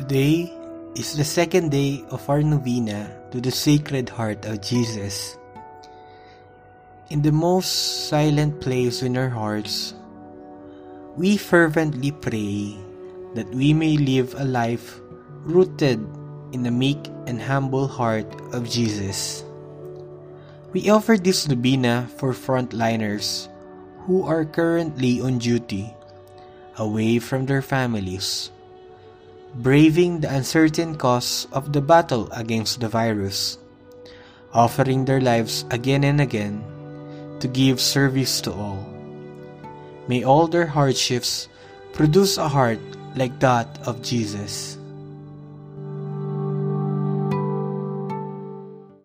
Today is the second day of our novena to the Sacred Heart of Jesus. In the most silent place in our hearts, we fervently pray that we may live a life rooted in the meek and humble heart of Jesus. We offer this novena for frontliners who are currently on duty, away from their families, braving the uncertain costs of the battle against the virus, offering their lives again and again to give service to all. May all their hardships produce a heart like that of Jesus.